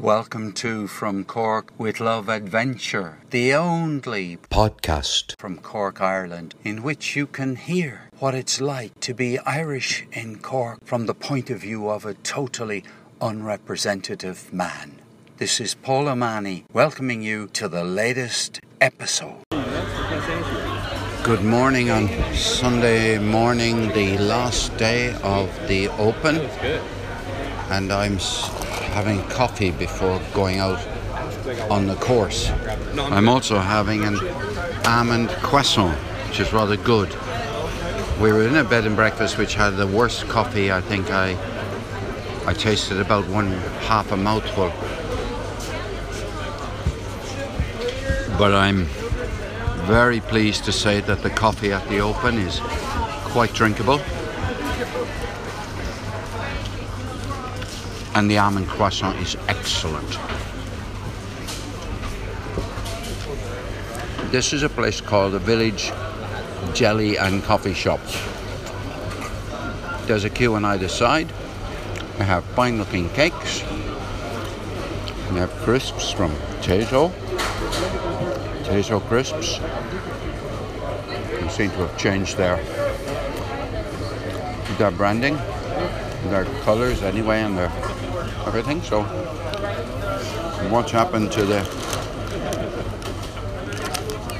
Welcome to From Cork with Love Adventure, the only podcast. from Cork, Ireland, in which you can hear what it's like to be Irish in Cork from the point of view of a totally unrepresentative man. This is Paul Omani welcoming you to the latest episode. Good morning on Sunday morning, the last day of the Open. And I'm having coffee before going out on the course. I'm also having an almond croissant, which is rather good. We were in a bed and breakfast which had the worst coffee. I think I I tasted about one half a mouthful. But I'm very pleased to say that the coffee at the open is quite drinkable. And the almond croissant is excellent. This is a place called the Village Jelly and Coffee Shop. There's a queue on either side. We have looking cakes. We have crisps from Tayto. Tayto crisps. They seem to have changed their their branding, their colours anyway, and their everything. So, what's happened to the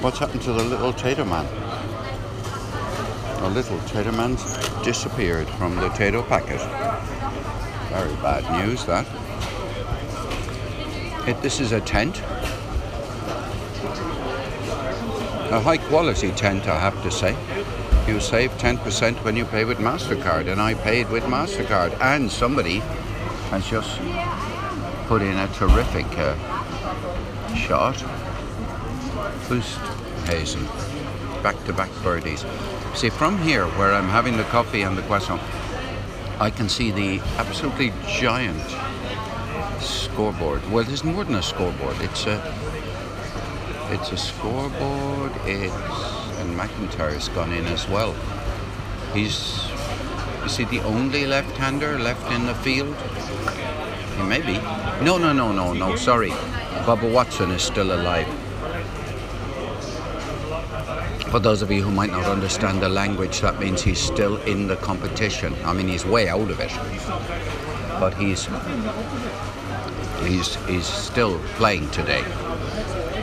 what's happened to the little Tayto man? The little Tayto man's disappeared from the Tayto packet. Very bad news, that. It, this is a tent. A high quality tent, I have to say. You save 10% when you pay with MasterCard, and I paid with MasterCard. And somebody has just put in a terrific uh, shot. Boost Hazen. Back to back birdies. See, from here, where I'm having the coffee and the croissant, I can see the absolutely giant scoreboard. Well, there's more than a scoreboard. It's a it's a scoreboard. It's and MacIntyre's gone in as well. He's is he the only left-hander left in the field? He may be. No, no, no, no, no. Sorry, Bubba Watson is still alive. For those of you who might not understand the language, that means he's still in the competition. I mean, he's way out of it, but he's he's he's still playing today.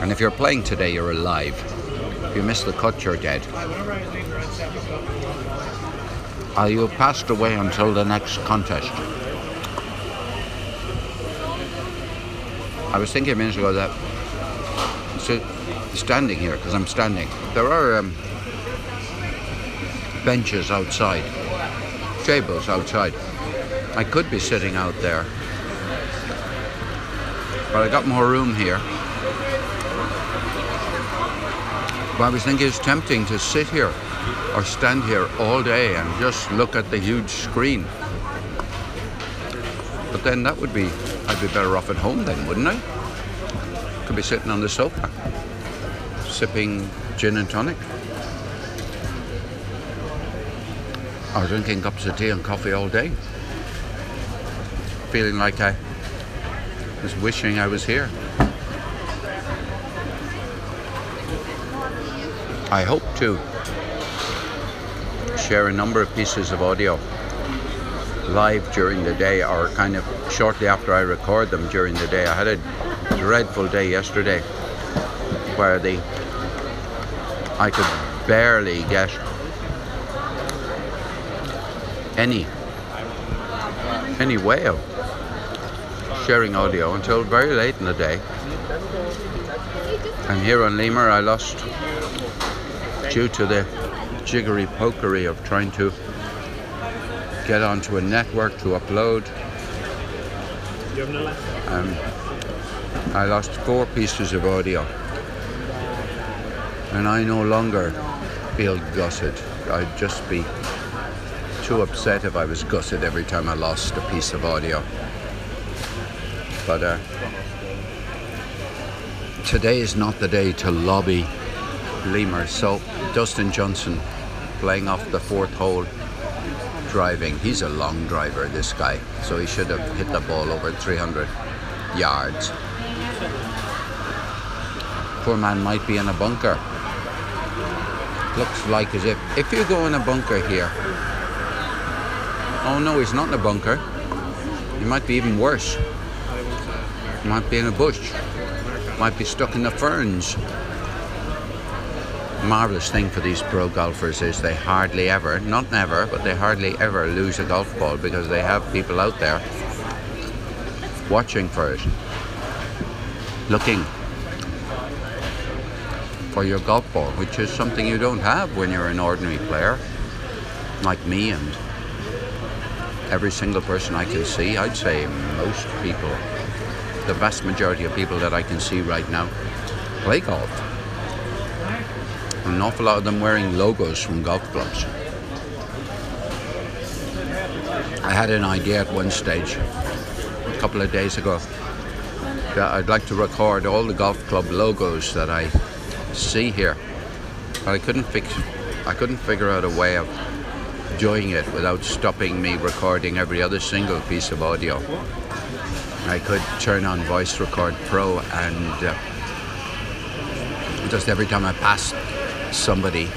And if you're playing today, you're alive. If you miss the cut, you're dead. Are you passed away until the next contest? I was thinking a minute ago that so standing here because I'm standing. There are um, benches outside, tables outside. I could be sitting out there, but I got more room here. But I was thinking it's tempting to sit here or stand here all day and just look at the huge screen. But then that would be, I'd be better off at home then, wouldn't I? Could be sitting on the sofa, sipping gin and tonic. Or drinking cups of tea and coffee all day. Feeling like I was wishing I was here. I hope to share a number of pieces of audio live during the day or kind of shortly after I record them during the day. I had a dreadful day yesterday where the I could barely get any any way of sharing audio until very late in the day. And here on Lemur I lost due to the jiggery pokery of trying to get onto a network to upload. Um, I lost four pieces of audio. And I no longer feel gutted. I'd just be too upset if I was gutted every time I lost a piece of audio. But uh, today is not the day to lobby lemurs. So Dustin Johnson playing off the fourth hole, driving. He's a long driver, this guy, so he should have hit the ball over 300 yards. Poor man might be in a bunker. Looks like as if if you go in a bunker here. Oh no, he's not in a bunker. He might be even worse. Might be in a bush. Might be stuck in the ferns marvellous thing for these pro golfers is they hardly ever, not never, but they hardly ever lose a golf ball because they have people out there watching for it, looking for your golf ball, which is something you don't have when you're an ordinary player like me and every single person I can see. I'd say most people, the vast majority of people that I can see right now, play golf an awful lot of them wearing logos from golf clubs. I had an idea at one stage, a couple of days ago, that I'd like to record all the golf club logos that I see here. But I couldn't fix I couldn't figure out a way of doing it without stopping me recording every other single piece of audio. I could turn on Voice Record Pro and uh, just every time I passed somebody.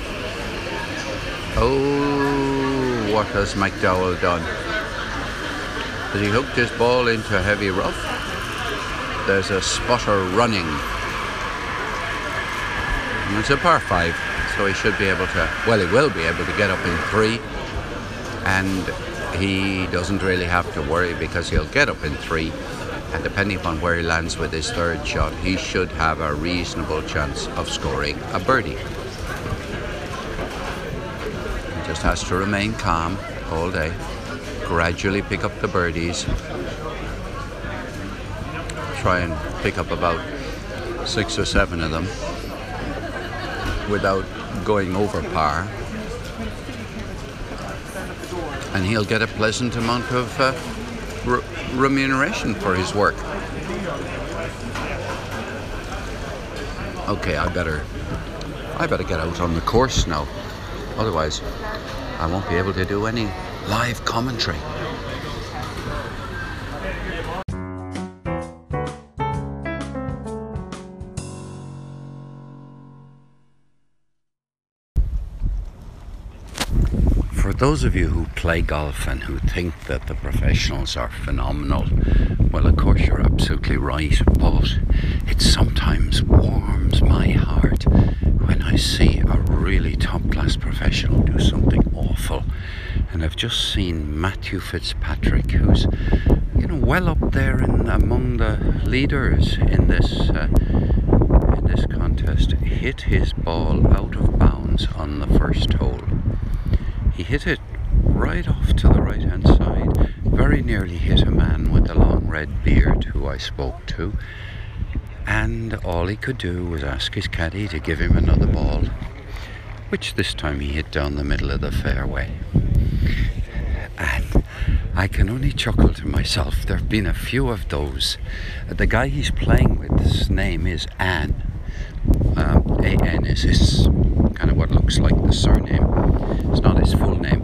Oh, what has McDowell done? Has he hooked his ball into a heavy rough? There's a spotter running. And it's a par five, so he should be able to, well, he will be able to get up in three. And he doesn't really have to worry because he'll get up in three. And depending upon where he lands with his third shot, he should have a reasonable chance of scoring a birdie. He just has to remain calm all day. Gradually pick up the birdies. Try and pick up about six or seven of them without going over par. And he'll get a pleasant amount of uh, re- remuneration for his work. Okay, I better I better get out on the course now. Otherwise, I won't be able to do any live commentary. Those of you who play golf and who think that the professionals are phenomenal, well, of course, you're absolutely right, but it sometimes warms my heart when I see a really top class professional do something awful. And I've just seen Matthew Fitzpatrick, who's you know well up there in among the leaders in this uh, in this contest, hit his ball out of bounds on the first hole. He hit it right off to the right hand side, very nearly hit a man with a long red beard who I spoke to and all he could do was ask his caddy to give him another ball, which this time he hit down the middle of the fairway. And I can only chuckle to myself. There have been a few of those. The guy he's playing with, his name is An. Um, A-N is his kind of what looks like the surname. It's not his full name.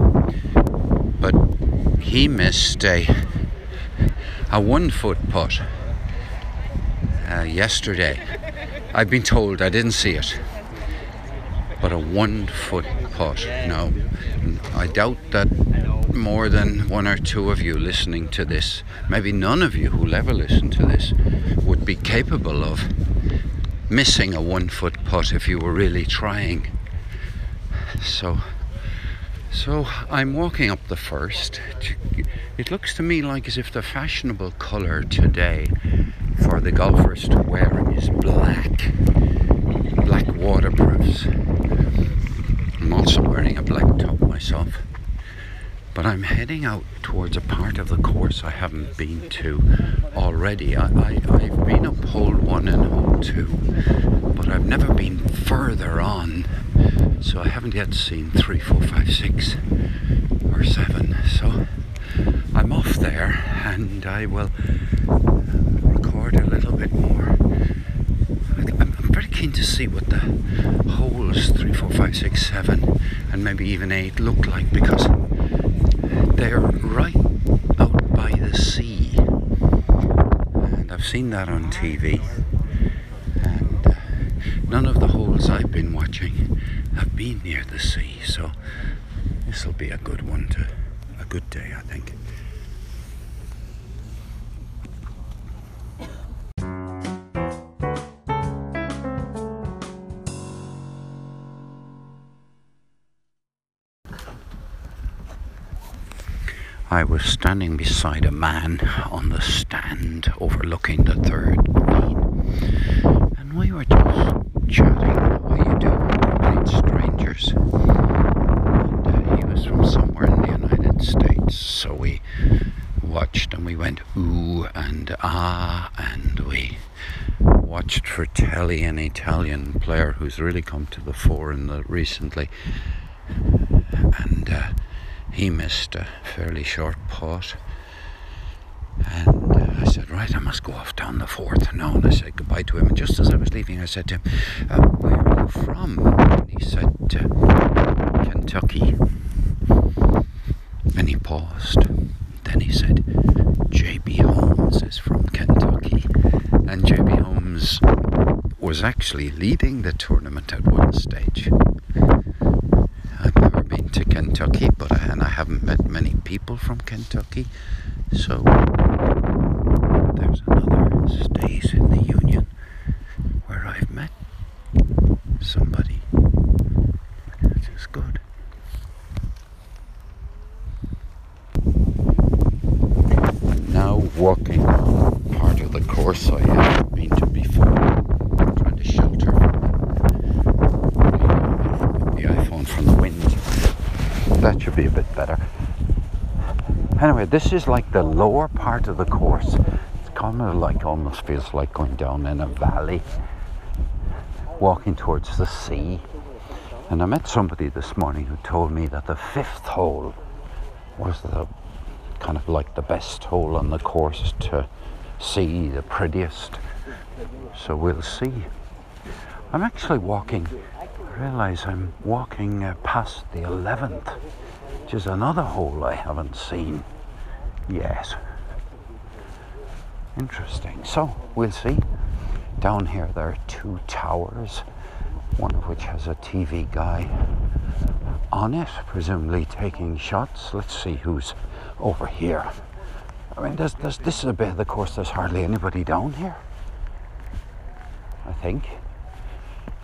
But he missed a a one foot putt uh, yesterday. I've been told I didn't see it, but a one foot putt. Now, I doubt that more than one or two of you listening to this, maybe none of you who'll ever listen to this, would be capable of missing a one foot putt if you were really trying. So, so I'm walking up the first. It looks to me like as if the fashionable colour today for the golfers to wear is black. Black waterproofs. But I'm heading out towards a part of the course I haven't been to already. I, I, have been up hole one and hole two, but I've never been further on. So I haven't yet seen three, four, five, six, or seven. So I'm off there and I will record a little bit more. I'm very keen to see what the holes three, four, five, six, seven, and maybe even eight look like because they're right out by the sea. And I've seen that on TV. And uh, none of the holes I've been watching have been near the sea. So this will be a good one to, a good day, I think. I was standing beside a man on the stand overlooking the third green, and we were just chatting. How you doing? Complete strangers. And uh, he was from somewhere in the United States, so we watched and we went ooh and ah, and we watched Fratelli, an Italian player who's really come to the fore in the recently, and. Uh, he missed a fairly short putt. And uh, I said, right, I must go off down the fourth now. And I said goodbye to him. And just as I was leaving, I said to him, uh, where are you from? And he said, uh, Kentucky. And he paused. Then he said, J.B. Holmes is from Kentucky. And J.B. Holmes was actually leading the tournament at one stage to Kentucky, but I, and I haven't met many people from Kentucky, so there's another state in the Union where I've met somebody, good. Now walking part of the course I haven't been to shelter the iPhone from the wind that should be a bit better. Anyway, this is like the lower part of the course. It's kind of like almost feels like going down in a valley, walking towards the sea. And I met somebody this morning who told me that the fifth hole was the kind of like the best hole on the course to see, the prettiest. So we'll see. I'm actually walking realise I'm walking uh, past the 11th, which is another hole I haven't seen yet. Interesting. So we'll see. Down here there are two towers, one of which has a TV guy on it, presumably taking shots. Let's see who's over here. I mean, there's, there's, this is a bit of the course, there's hardly anybody down here. I think.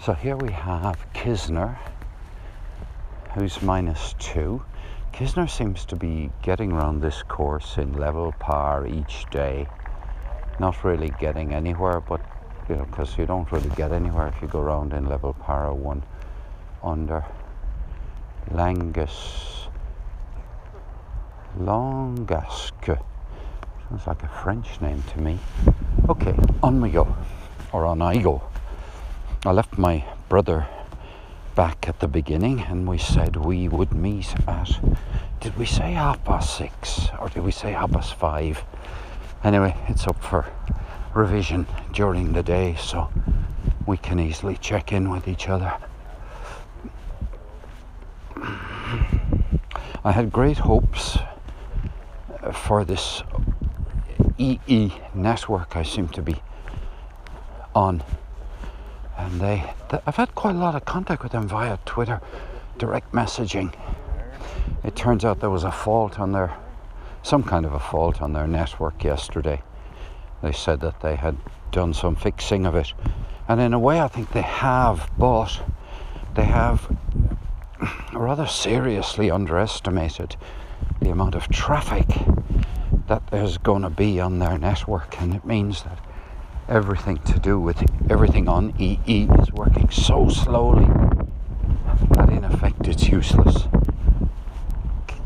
So here we have Kisner, who's minus two. Kisner seems to be getting around this course in level par each day. Not really getting anywhere, but you know, because you don't really get anywhere if you go around in level par one under. Langus. Langasque. Sounds like a French name to me. Okay, on we go. Or on I go. I left my brother back at the beginning and we said we would meet at did we say half past six or did we say half past five? Anyway it's up for revision during the day so we can easily check in with each other. I had great hopes uh, for this ee network i seem to be on and they, they, I've had quite a lot of contact with them via Twitter, direct messaging. It turns out there was a fault on their, some kind of a fault on their network yesterday. They said that they had done some fixing of it, and in a way, I think they have, but they have rather seriously underestimated the amount of traffic that there's going to be on their network, and it means that everything to do with everything on EE is working so slowly that in effect it's useless.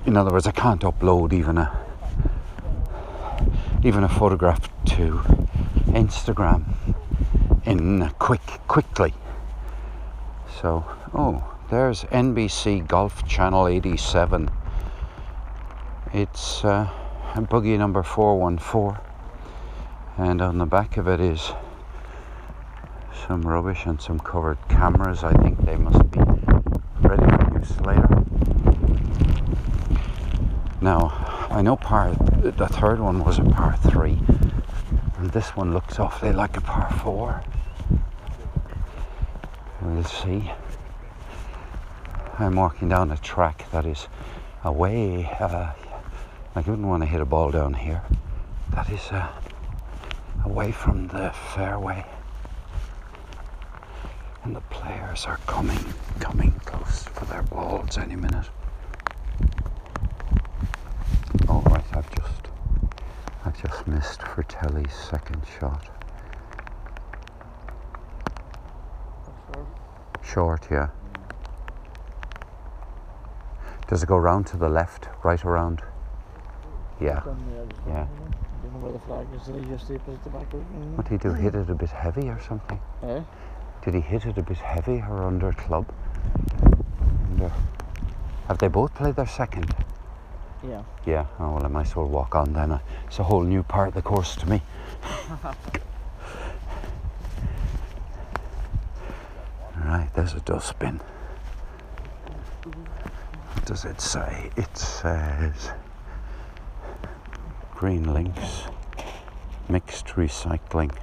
In other words, I can't upload even a even a photograph to Instagram in quick quickly. So, oh, there's NBC Golf Channel 87. It's uh, buggy number 414 and on the back of it is some rubbish and some covered cameras. I think they must be ready for use later. Now, I know par the third one was a par three, and this one looks awfully like a par four. We'll see. I'm walking down a track that is away. Uh, I wouldn't want to hit a ball down here. That is uh, away from the fairway. And the players are coming, coming close for their balls any minute. Oh right, I've just, I've just missed Fratelli's second shot. Short, yeah. Does it go round to the left, right around? Yeah. Yeah. Don't where the flag is. Did he just at the back of it? What did he do? Hit it a bit heavy or something? Eh? Did he hit it a bit heavy or under club? Under. Have they both played their second? Yeah. Yeah. Oh well, I might as well walk on then. It's a whole new part of the course to me. right, there's a dustbin. What does it say? It says Green Links, mixed recycling,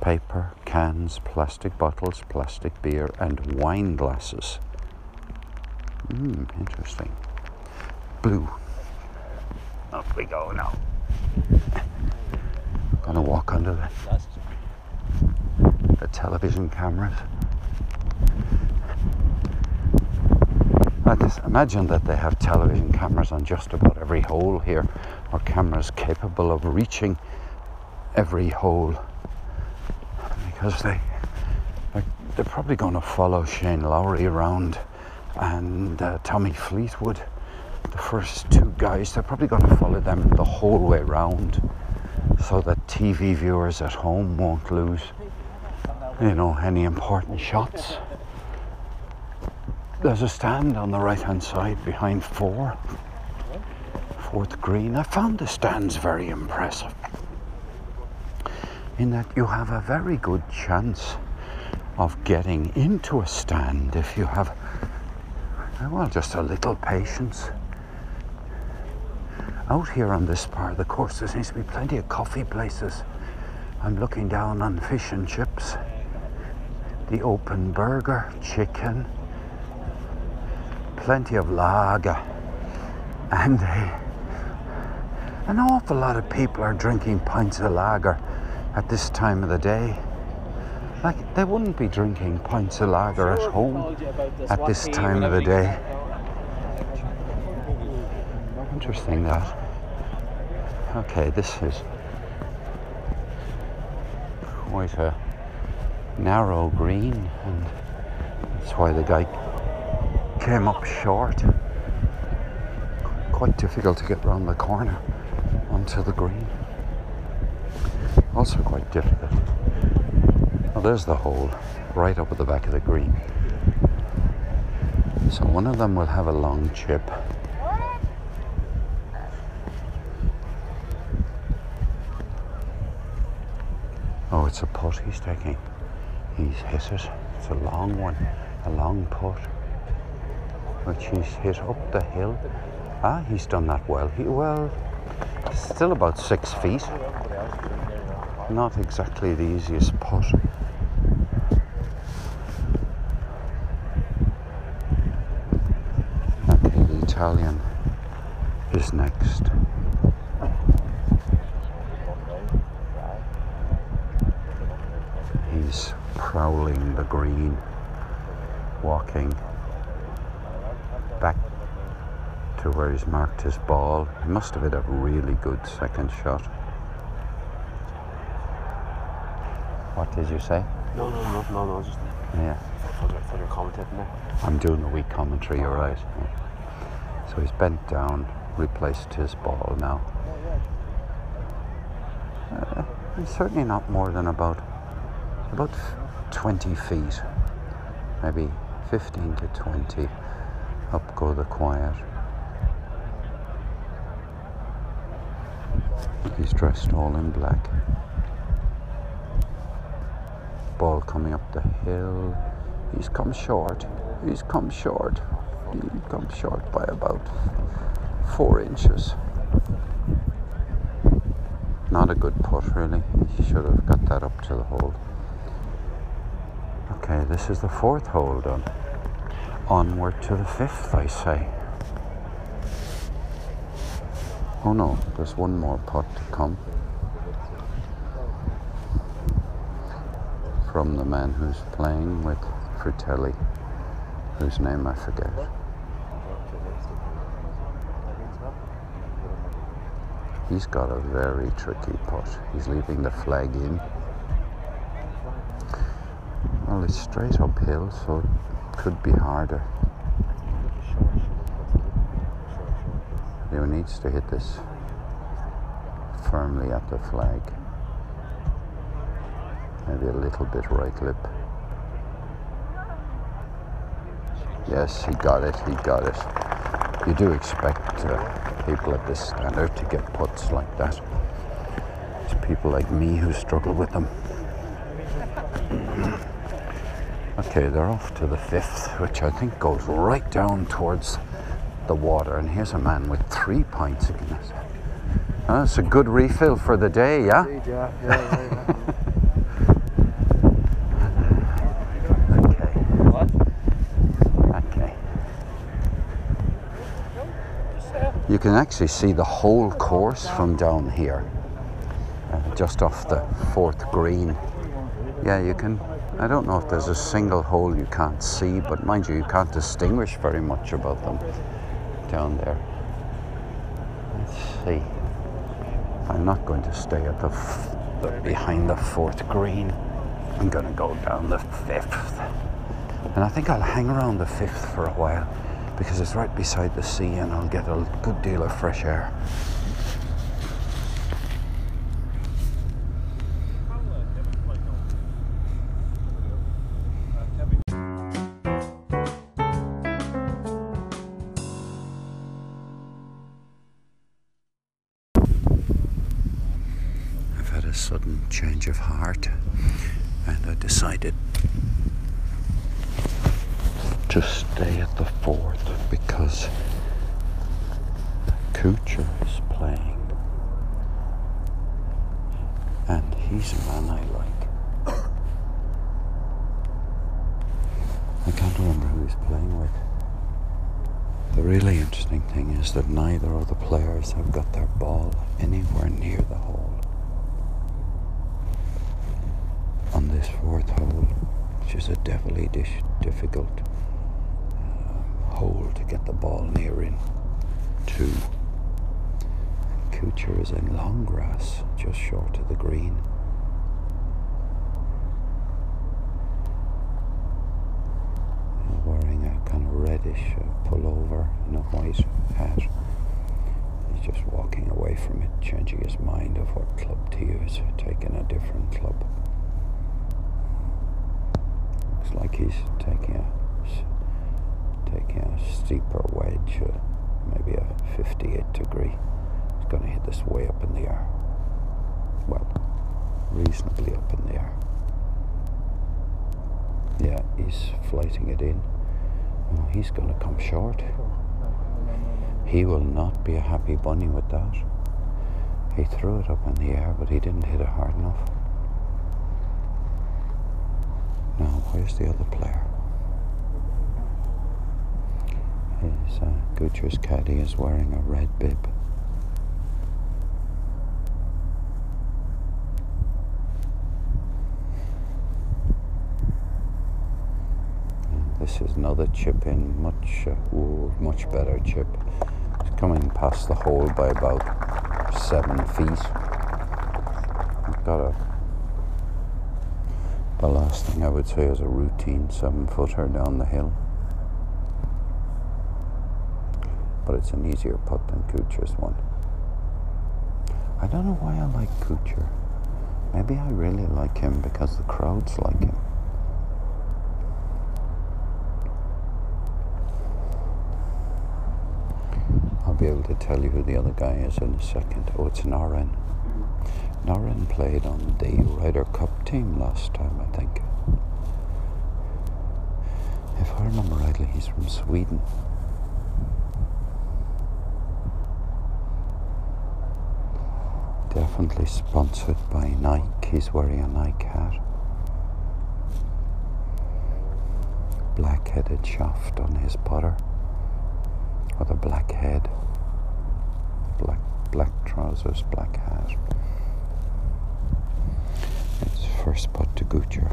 paper, cans, plastic bottles, plastic beer, and wine glasses. Hmm, interesting. Blue. Up we go now. Gonna walk under the, the television cameras. I just imagine that they have television cameras on just about every hole here, or cameras capable of reaching every hole. Because they, they're, they're probably going to follow Shane Lowry around and uh, Tommy Fleetwood, the first two guys. They're probably going to follow them the whole way round, so that TV viewers at home won't lose, you know, any important shots. There's a stand on the right hand side behind four. Fourth green. I found the stands very impressive. In that you have a very good chance of getting into a stand if you have, well, just a little patience. Out here on this part of the course, there seems to be plenty of coffee places. I'm looking down on fish and chips, the open burger, chicken, plenty of lager, and uh, an awful lot of people are drinking pints of lager at this time of the day. Like they wouldn't be drinking pints of lager at home at this time of the day. Interesting that. Okay, this is quite a narrow green, and that's why the guy came up short. Quite difficult to get round the corner onto the green. Also quite difficult. There's the hole, right up at the back of the green. So one of them will have a long chip. Oh, it's a putt he's taking. He's hit it. It's a long one, a long putt, which he's hit up the hill. Ah, he's done that well. He well, still about six feet. Not exactly the easiest putt. Okay, the Italian is next. He's prowling the green, walking back to where he's marked his ball. He must have hit a really good second shot. What did you say? No, no, no, no, no. Just Yeah, I thought, I thought you were commentating there. I'm doing a weak commentary, you're right. So he's bent down, replaced his ball now. Uh, it's certainly not more than about about 20 feet, maybe 15 to 20. Up go the quiet. He's dressed all in black. ball coming up the hill. He's come short. He's come short. He come short by about four inches. Not a good putt, really. He should have got that up to the hole. Okay, this is the fourth hole done. Onward to the fifth, I say. Oh no, there's one more pot to come. From the man who's playing with Fratelli, whose name I forget. He's got a very tricky pot. He's leaving the flag in. Well, it's straight uphill, so it could be harder. He needs to hit this firmly at the flag. Maybe a little bit right lip. Yes, he got it, he got it. You do expect uh, people at this standard to get putts like that. It's people like me who struggle with them. Okay, they're off to the fifth, which I think goes right down towards the water. And here's a man with three pints in it. That's a good refill for the day, yeah? Indeed, yeah, yeah, yeah, Okay, What? okay. You can actually see the whole course from down here, uh, just off the fourth green. Yeah, you can. I don't know if there's a single hole you can't see, but mind you, you can't distinguish very much about them down there. I'm not going to stay at the, the behind the fourth green. I'm going to go down the fifth, and I think I'll hang around the fifth for a while because it's right beside the sea, and I'll get a good deal of fresh air. Threw it up in the air, but he didn't hit it hard enough. Now, where's the other player? His uh, Kuchar's caddy is wearing a red bib. This is another chip in, much, uh, ooh, much better chip. It's coming past the hole by about seven feet. I've got a the last thing I would say is a routine seven footer down the hill. But it's an easier putt than Kuchar's one. I don't know why I like Kuchar. Maybe I really like him because the crowds like him. I'll be able to tell you who the other guy is in a second. Oh, it's RN. Norén played on the Ryder Cup team last time, I think. If I remember rightly, he's from Sweden. Definitely sponsored by Nike. He's wearing a Nike hat. Black headed shaft on his putter. With a black head. Black trousers, black hat. It's first putt to Kuchar.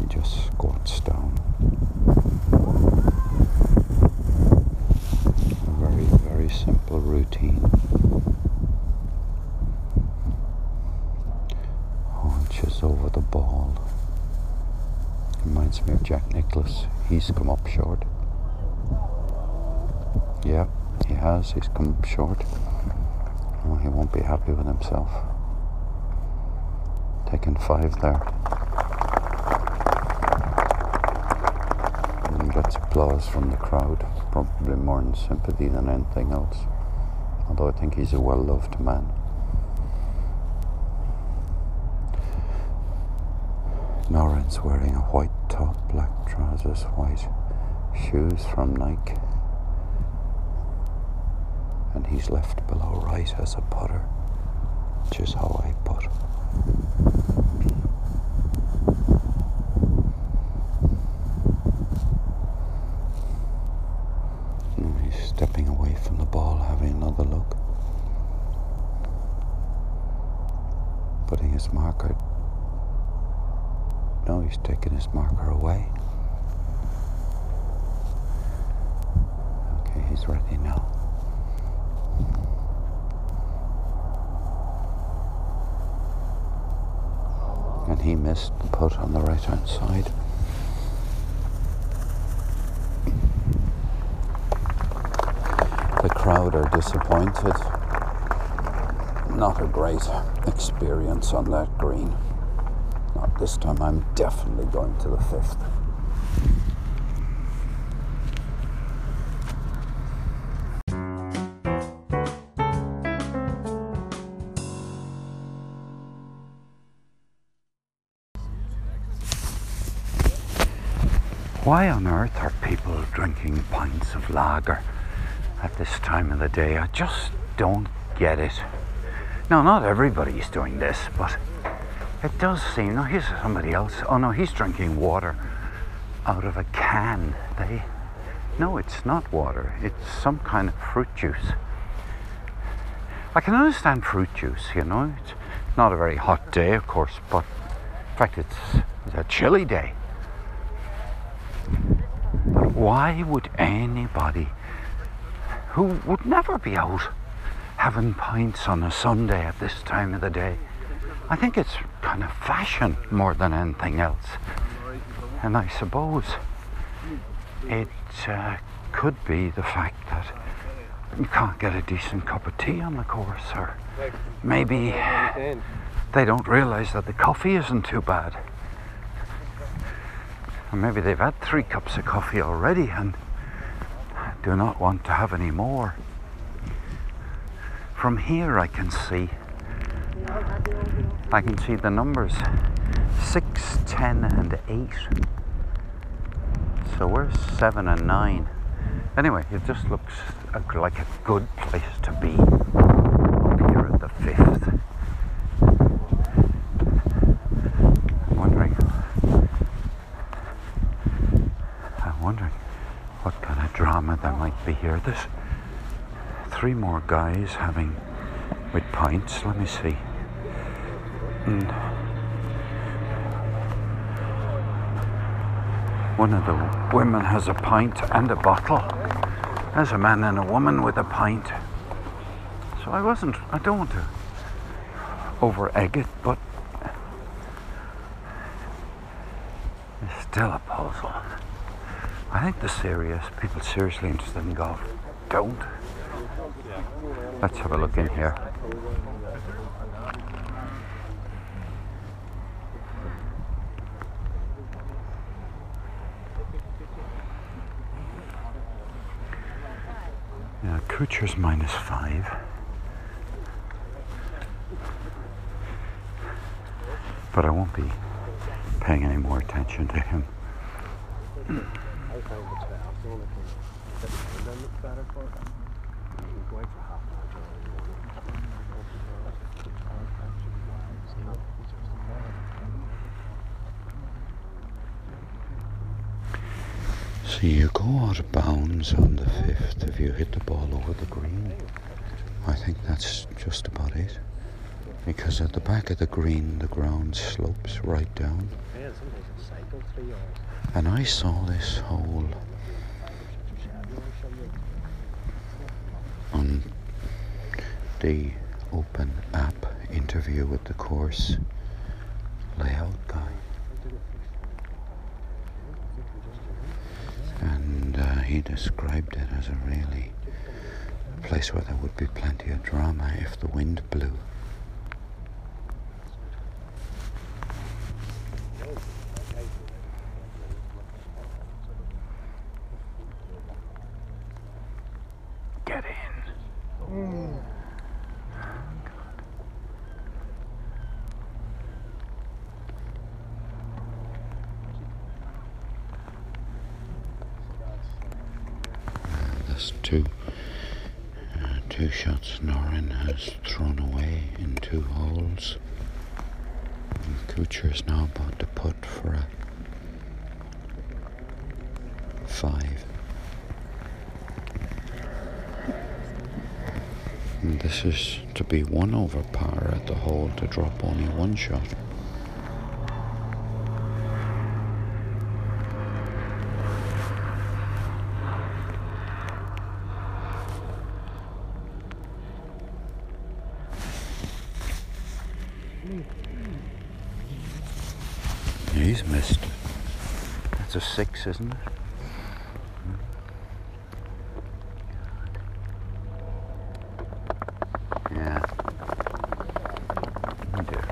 He just squats down. A very, very simple routine. Haunches over the ball. Reminds me of Jack Nicklaus. He's come up short. Yeah, he has. He's come up short. Oh, he won't be happy with himself. Taking five there. And gets applause from the crowd. Probably more in sympathy than anything else. Although I think he's a well loved man. Norén's wearing a white trousers, white shoes from Nike. And he's left below right as a putter, which is how I putt. And he's stepping away from the ball, having another look. Putting his marker no, he's taking his marker away. Okay, he's ready now. And he missed the putt on the right hand side. The crowd are disappointed. Not a great experience on that green. Not this time, I'm definitely going to the fifth. Why on earth are people drinking pints of lager at this time of the day? I just don't get it. Now, not everybody's doing this, but it does seem. No, here's somebody else. Oh no, he's drinking water out of a can. They. No, it's not water. It's some kind of fruit juice. I can understand fruit juice, you know. It's not a very hot day, of course, but in fact, it's, it's a chilly day. But why would anybody who would never be out having pints on a Sunday at this time of the day? I think it's kind of fashion more than anything else. And I suppose it uh, could be the fact that you can't get a decent cup of tea on the course, or maybe they don't realize that the coffee isn't too bad. Or maybe they've had three cups of coffee already and do not want to have any more. From here, I can see I can see the numbers 6, 10, and 8. So we're 7 and 9? Anyway, it just looks like a good place to be up here at the 5th. I'm wondering, I'm wondering what kind of drama there might be here. There's three more guys having with pints. Let me see. And one of the women has a pint and a bottle. There's a man and a woman with a pint. So I wasn't, I don't want to over egg it, but it's still a puzzle. I think the serious, people seriously interested in golf, don't. Let's have a look in here. Yeah, Kuchar's minus five. But I won't be paying any more attention to him. The 12 the only thing that then looks better for it. You can go out for half an hour during the morning. You know, it's just a. So you go out of bounds on the fifth if you hit the ball over the green. I think that's just about it. Because at the back of the green, the ground slopes right down. Yeah, sometimes it's cycle three hours. And I saw this hole the open app interview with the course layout guy. And uh, he described it as a really place where there would be plenty of drama if the wind blew. Get in. There's two, uh, two shots Norén has thrown away in two holes. And Kuchar is now about to put for a five. And this is to be one over par at the hole to drop only one shot. He's missed. That's a six, isn't it? Yeah. Oh dear.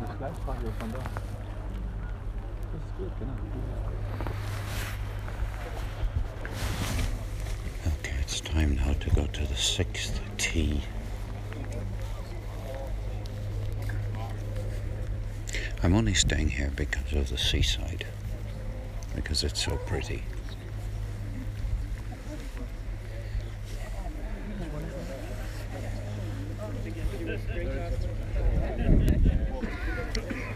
Das Gleichfarbige von da. Das ist gut, genau. Okay, it's time now to go to the sixth tee. I'm only staying here because of the seaside, because it's so pretty.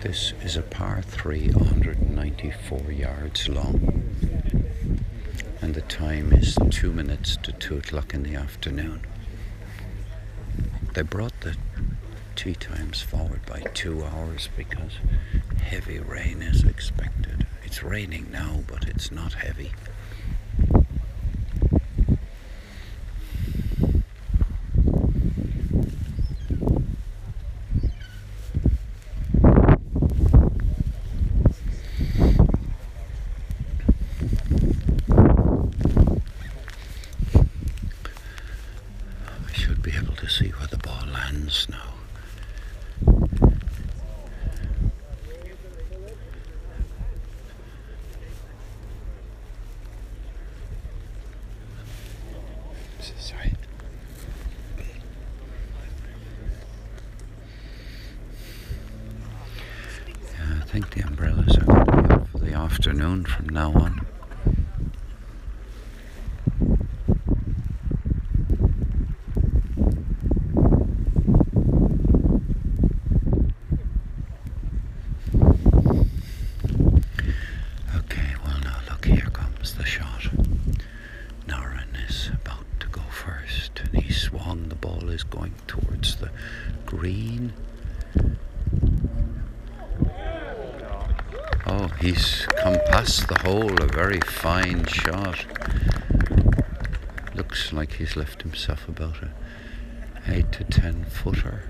This is a par 3, 194 yards long and the time is two minutes to two o'clock in the afternoon. They brought the tea times forward by two hours because heavy rain is expected. It's raining now, but it's not heavy. I should be able to see where the ball lands now. Is this right? Yeah, I think the umbrellas are going to be up for the afternoon from now on. Okay, well now look, here comes the shot. Norén is about to go first, and he swung. The ball is going towards the green. Oh, he's come past the hole. A very fine shot. Looks like he's left himself about a eight to ten footer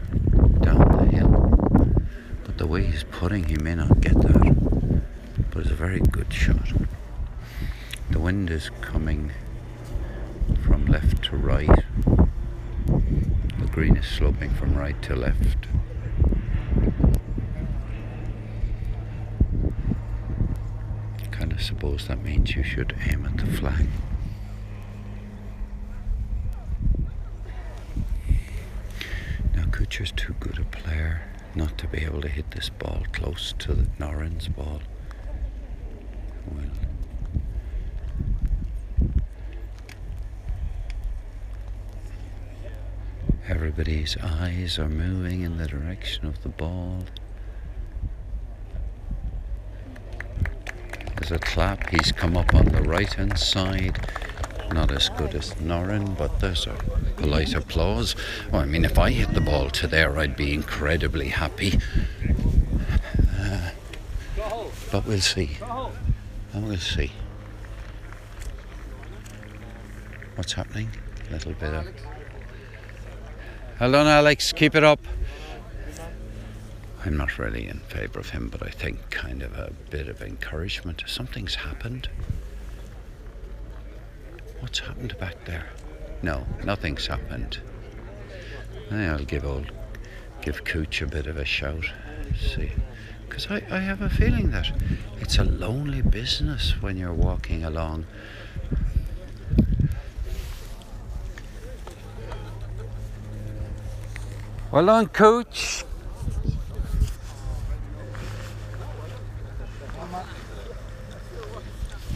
down the hill. But the way he's putting, he may not get that but it's a very good shot. The wind is coming from left to right. The green is sloping from right to left. Kind of suppose that means you should aim at the flag. Now, too good a player not to be able to hit this ball close to the Norén's ball. Everybody's eyes are moving in the direction of the ball. There's a clap. He's come up on the right hand side. Not as good as Norén, but there's a polite applause. Well, I mean, if I hit the ball to there, I'd be incredibly happy. Uh, but we'll see. We'll see. What's happening? A little bit of. Hold on, Alex. Keep it up. I'm not really in favour of him, but I think kind of a bit of encouragement. Something's happened. What's happened back there? No, nothing's happened. I'll give old, give Cooch a bit of a shout. See, because I, I have a feeling that it's a lonely business when you're walking along. Well done, Cooch.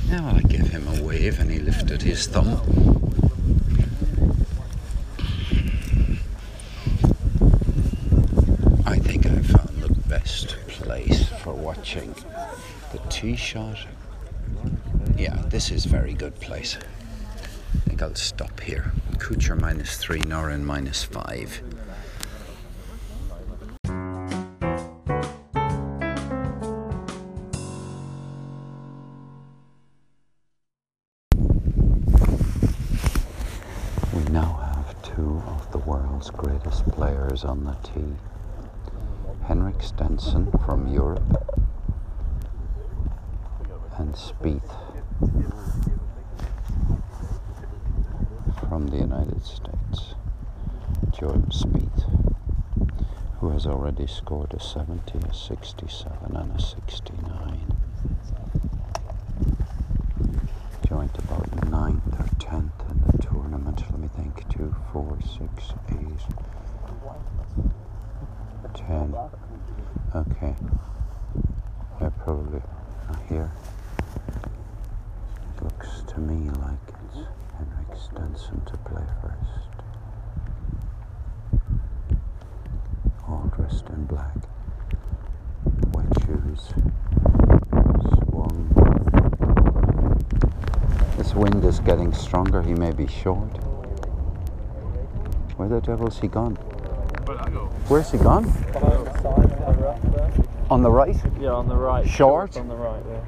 Now I give him a wave and he lifted his thumb. I think I found the best place for watching the tee shot. Yeah, this is very good place. I think I'll stop here. Kuchar minus three, Norén minus five. Players on the tee. Henrik Stenson from Europe and Spieth from the United States. Jordan Spieth, who has already scored a 70, a 67 and a 69. Joint about ninth or tenth in the tournament. Let me think. Two, four, six, eight, ten. Okay. They're probably here. It looks to me like it's Henrik Stenson to play first. All dressed in black. White shoes. Swung. This wind is getting stronger. He may be short. Where the devil's he gone? Where's he gone? On the right? Yeah, on the right. Short? On the right, yeah.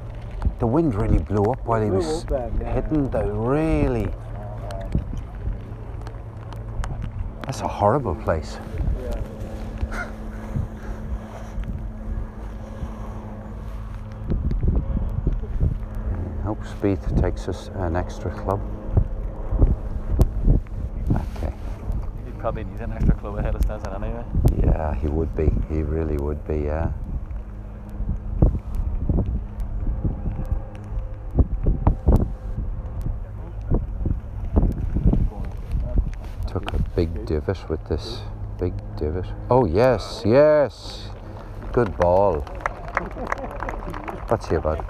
The wind really blew up while he was then, yeah. hitting the really. That's a horrible place. Hope Spieth takes us an extra club. Okay. He probably needs an extra club ahead of Stenson anyway. Yeah, he would be. He really would be, yeah. Took a big divot with this big divot. Oh, yes, yes. Good ball. What's he about?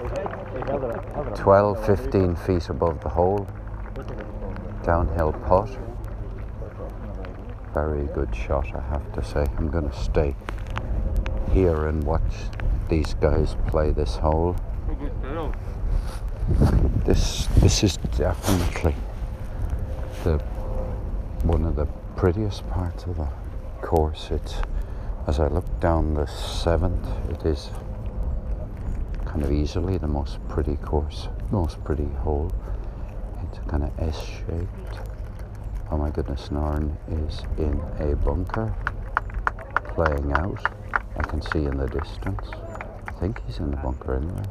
12, 15 feet above the hole. Downhill putt. Very good shot, I have to say. I'm going to stay here and watch these guys play this hole. This this is definitely the one of the prettiest parts of the course. It's as I look down the seventh, it is kind of easily the most pretty course, most pretty hole. It's kind of S-shaped. Oh my goodness, Norén is in a bunker playing out. I can see in the distance. I think he's in the bunker anyway.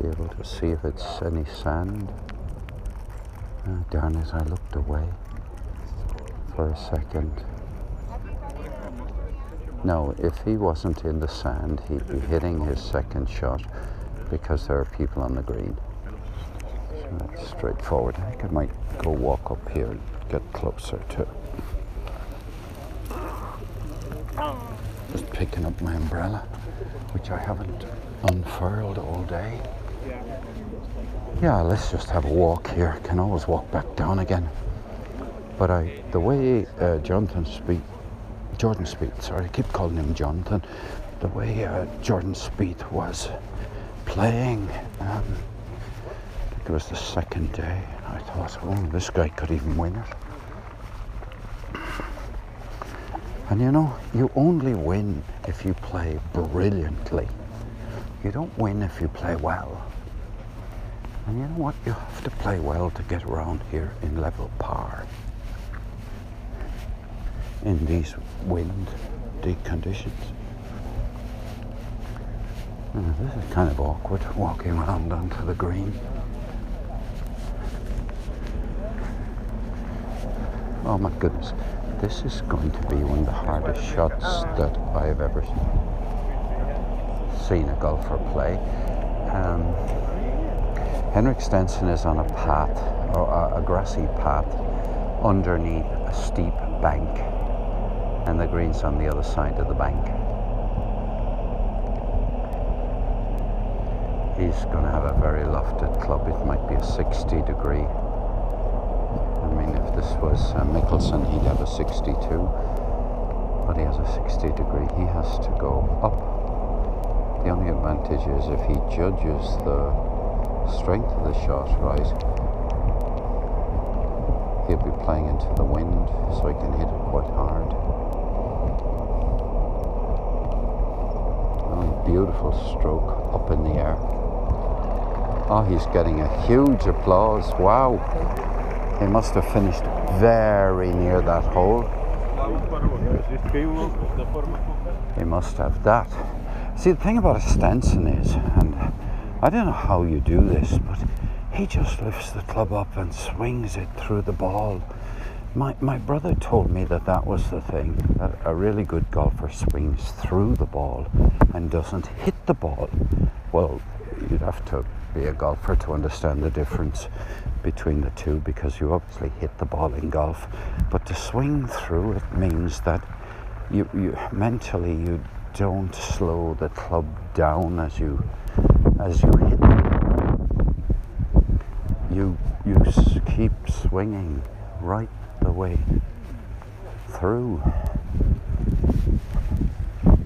Be able to see if it's any sand. Ah, darn it, I looked away for a second. No, if he wasn't in the sand, he'd be hitting his second shot because there are people on the green. That's straightforward. I think I might go walk up here and get closer to. Just picking up my umbrella, which I haven't unfurled all day. Yeah, let's just have a walk here. Can always walk back down again. But I, the way uh, Jonathan Spieth, Jordan Spieth, sorry, I keep calling him Jonathan. The way uh, Jordan Spieth was playing, um, it was the second day. I thought, oh, this guy could even win it. And you know, you only win if you play brilliantly. You don't win if you play well. And you know what? You have to play well to get around here in level par. In these windy conditions. This is kind of awkward walking around onto the green. Oh my goodness. This is going to be one of the hardest shots that I have ever seen a golfer play. Um, Henrik Stenson is on a path, or a, a grassy path, underneath a steep bank, and the green's on the other side of the bank. He's going to have a very lofted club. It might be a 60 degree. This was uh, Mickelson, he'd have a 62, but he has a 60 degree. He has to go up. The only advantage is if he judges the strength of the shot right, he'll be playing into the wind, so he can hit it quite hard. Oh, beautiful stroke up in the air. Oh, he's getting a huge applause. Wow. He must have finished very near that hole. He must have that. See, the thing about a Stenson is, and I don't know how you do this, but he just lifts the club up and swings it through the ball. My, my brother told me that that was the thing, that a really good golfer swings through the ball and doesn't hit the ball. Well, you'd have to be a golfer to understand the difference between the two because you obviously hit the ball in golf, but to swing through it means that you, you mentally you don't slow the club down as you as you hit. You you keep swinging right the way through.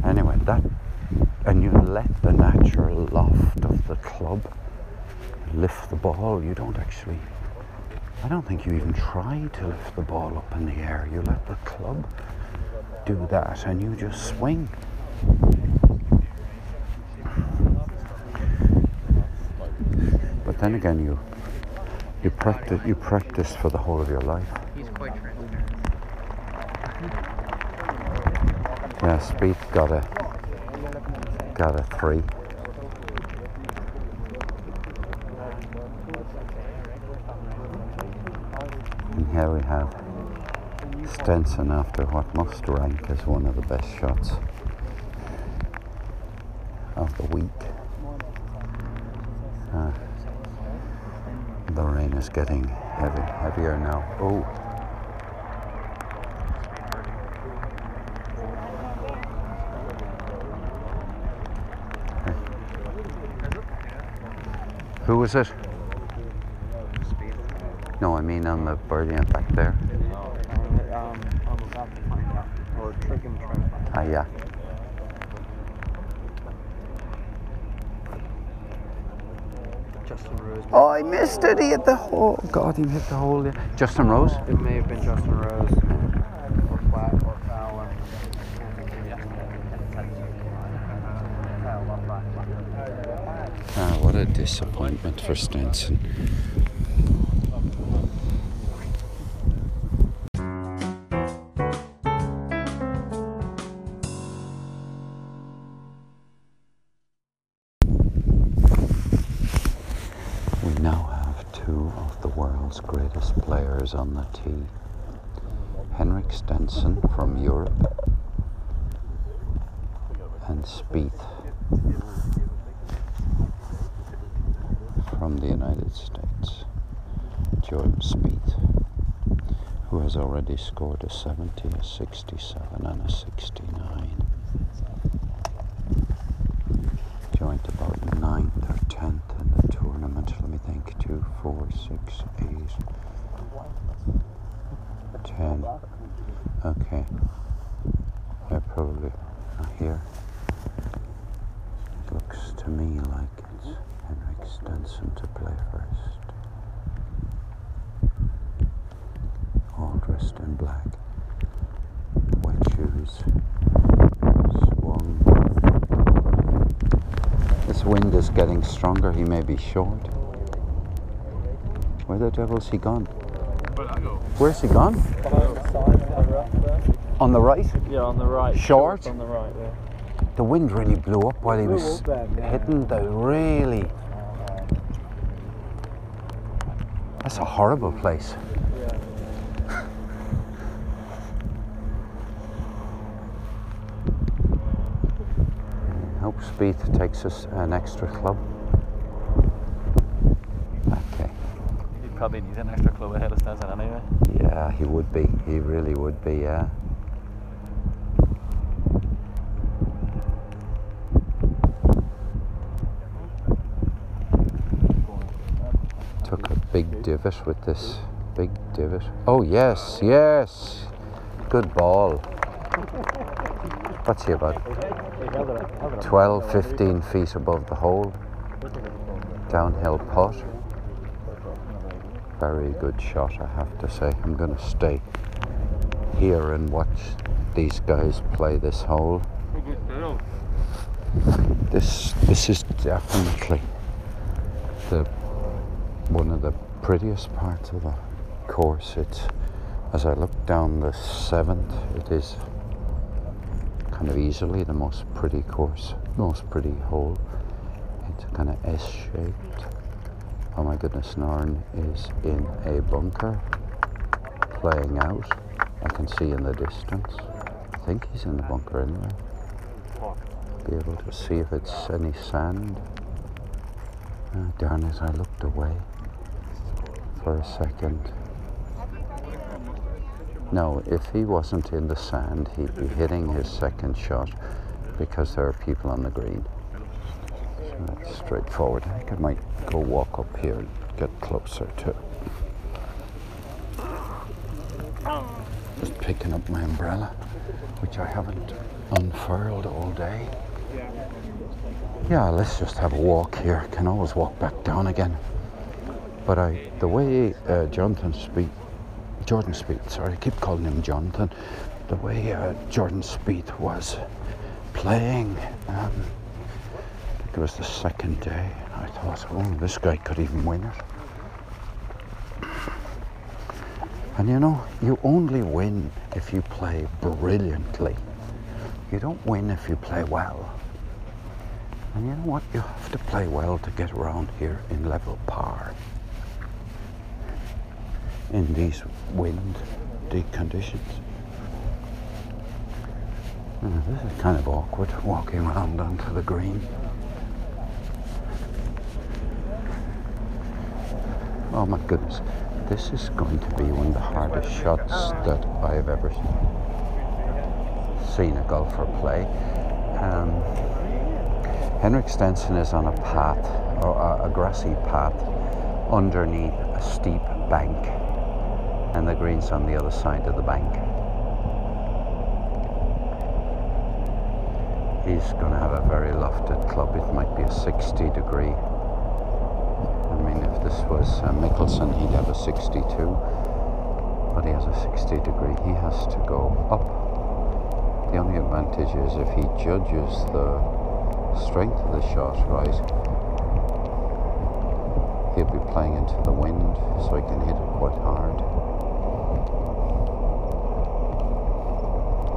Anyway, that and you let the natural loft of the club lift the ball. You don't actually. I don't think you even try to lift the ball up in the air. You let the club do that, and you just swing. But then again, you you practice you practice for the whole of your life. He's quite transparent. Yeah, Spieth got a got a three. And here we have Stenson after what must rank as one of the best shots of the week. Uh, the rain is getting heavy, heavier now. Oh. Who was it? No, on the birdie and back there. Um, I'm about to find out. Or try, him try to find out. Ah, yeah. Justin Rose. Oh, I missed it. He hit the hole. God, he hit the hole. Yeah. Justin Rose. It may have been Justin Rose. Or Flat or Fowler. Ah, what a disappointment for Stenson. Spieth from the United States, Jordan Spieth, who has already scored a 70, a 67, and a 69. Joined about 9th or 10th in the tournament. Let me think. 2, 4, 6, 8, 10. Okay. They're probably not here. To me like it's Henrik Stenson to play first. All dressed in black. White shoes. Swung. This wind is getting stronger. He may be short. Where the devil's he gone? Where's he gone? Behind the sign on the right. On the right? Yeah, on the right. Short? On the right, yeah. The wind really blew up while he was up then, yeah. hitting the really. That's a horrible place. Hope Spieth takes us an extra club. Okay. He'd probably need an extra club ahead of Stenson anyway. Yeah, he would be. He really would be, yeah. Took divot with this big divot. Oh, yes, yes. Good ball. What's he about? 12, 15 feet above the hole. Downhill pot. Very good shot, I have to say. I'm going to stay here and watch these guys play this hole. This this is definitely the one of the prettiest part of the course. It's as I look down the seventh, it is kind of easily the most pretty course, most pretty hole. It's kind of S-shaped. Oh my goodness, Norén is in a bunker playing out. I can see in the distance. I think he's in the bunker anyway. Be able to see if it's any sand. Ah, darn it, I looked away for a second. No, if he wasn't in the sand, he'd be hitting his second shot because there are people on the green. So that's straightforward. I think I might go walk up here and get closer to. Just picking up my umbrella, which I haven't unfurled all day. Yeah, let's just have a walk here. Can always walk back down again. But I, the way uh, Jonathan Jordan Spieth, sorry, I keep calling him Jonathan. The way uh, Jordan Spieth was playing, um, I think it was the second day. I thought, oh, this guy could even win it. And you know, you only win if you play brilliantly. You don't win if you play well. And you know what? You have to play well to get around here in level par. In these windy conditions. Uh, this is kind of awkward walking around onto the green. Oh my goodness. This is going to be one of the hardest shots that I have ever seen a golfer play. Um, Henrik Stenson is on a path, or a grassy path, underneath a steep bank, and the green's on the other side of the bank. He's going to have a very lofted club. It might be a 60 degree. I mean, if this was uh, Mickelson, he'd have a 62, but he has a 60 degree. He has to go up. The only advantage is if he judges the strength of the shot right, he'll be playing into the wind, so he can hit it quite hard.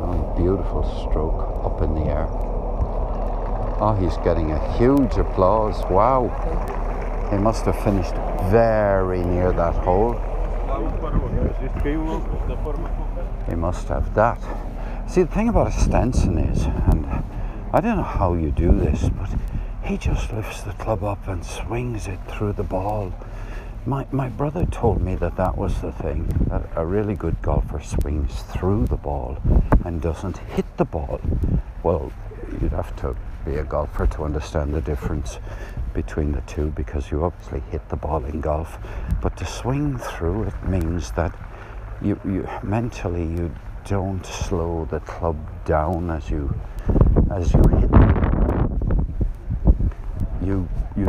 Oh, beautiful stroke up in the air. Oh, he's getting a huge applause. Wow. He must have finished very near that hole. He must have that. See, the thing about a Stenson is, and I don't know how you do this, but he just lifts the club up and swings it through the ball. My, my brother told me that that was the thing, that a really good golfer swings through the ball and doesn't hit the ball. Well, you'd have to be a golfer to understand the difference between the two because you obviously hit the ball in golf, but to swing through it means that you, you mentally you don't slow the club down as you as you hit. You you